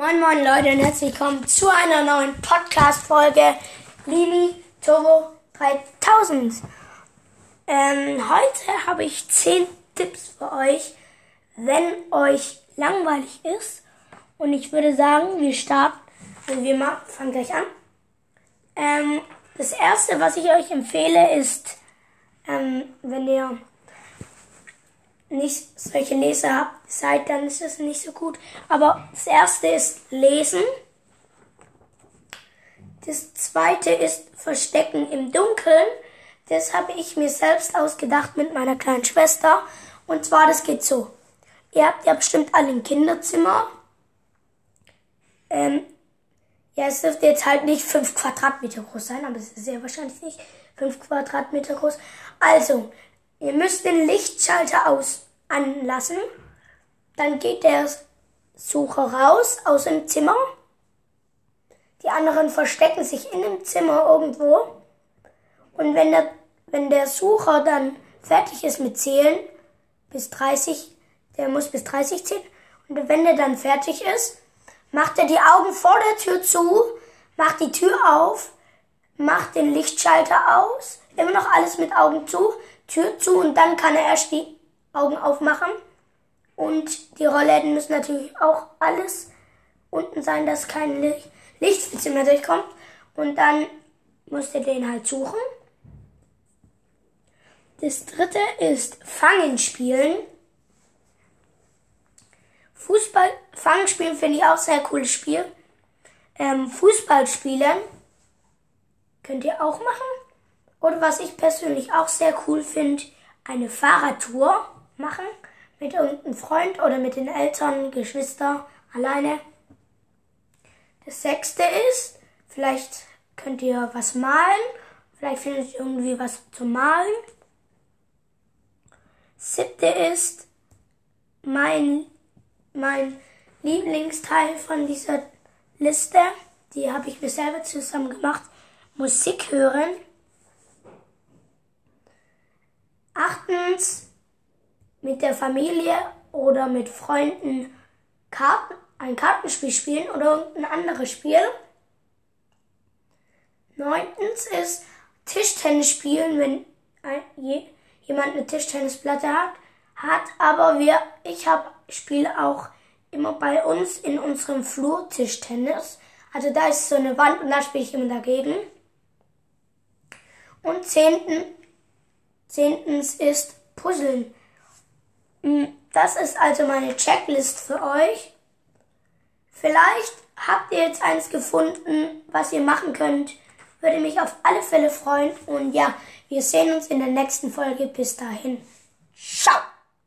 Moin moin Leute und herzlich willkommen zu einer neuen Podcast-Folge Lili Turbo 3000. Ähm, heute habe ich 10 Tipps für euch, wenn euch langweilig ist. Und ich würde sagen, wir starten, also wir fangen gleich an. Ähm, das erste, was ich euch empfehle, ist, ähm, wenn ihr nicht solche Leser habt, seid, dann ist es nicht so gut. Aber das erste ist Lesen. Das zweite ist Verstecken im Dunkeln. Das habe ich mir selbst ausgedacht mit meiner kleinen Schwester. Und zwar, das geht so. Ihr habt ja bestimmt alle ein Kinderzimmer. Ähm, ja, es dürfte jetzt halt nicht 5 Quadratmeter groß sein, aber es ist sehr wahrscheinlich nicht 5 Quadratmeter groß. Also, Ihr müsst den Lichtschalter aus anlassen. Dann geht der Sucher raus aus dem Zimmer. Die anderen verstecken sich in dem Zimmer irgendwo. Und wenn der, wenn der Sucher dann fertig ist mit Zählen, bis 30, der muss bis 30 zählen. Und wenn der dann fertig ist, macht er die Augen vor der Tür zu, macht die Tür auf, macht den Lichtschalter aus, immer noch alles mit Augen zu, Tür zu und dann kann er erst die Augen aufmachen. Und die Rollläden müssen natürlich auch alles unten sein, dass kein Licht, Licht ins Zimmer durchkommt. Und dann musst ihr den halt suchen. Das dritte ist Fangen spielen. Fußball, Fangen spielen finde ich auch sehr cooles Spiel. Ähm, Fußball spielen könnt ihr auch machen. Oder was ich persönlich auch sehr cool finde, eine Fahrradtour machen mit irgendeinem Freund oder mit den Eltern, Geschwister, alleine. Das sechste ist, vielleicht könnt ihr was malen, vielleicht findet ihr irgendwie was zu malen. Siebte ist mein, mein Lieblingsteil von dieser Liste, die habe ich mir selber zusammen gemacht, Musik hören. Achtens, mit der Familie oder mit Freunden Karten, ein Kartenspiel spielen oder irgendein anderes Spiel. Neuntens ist Tischtennis spielen, wenn ein, je, jemand eine Tischtennisplatte hat, hat, aber wir, ich habe spiele auch immer bei uns in unserem Flur Tischtennis. Also da ist so eine Wand und da spiele ich immer dagegen. Und zehnten, Zehntens ist Puzzeln. Hm, das ist also meine Checklist für euch. Vielleicht habt ihr jetzt eins gefunden, was ihr machen könnt. Würde mich auf alle Fälle freuen. Und ja, wir sehen uns in der nächsten Folge. Bis dahin. Ciao!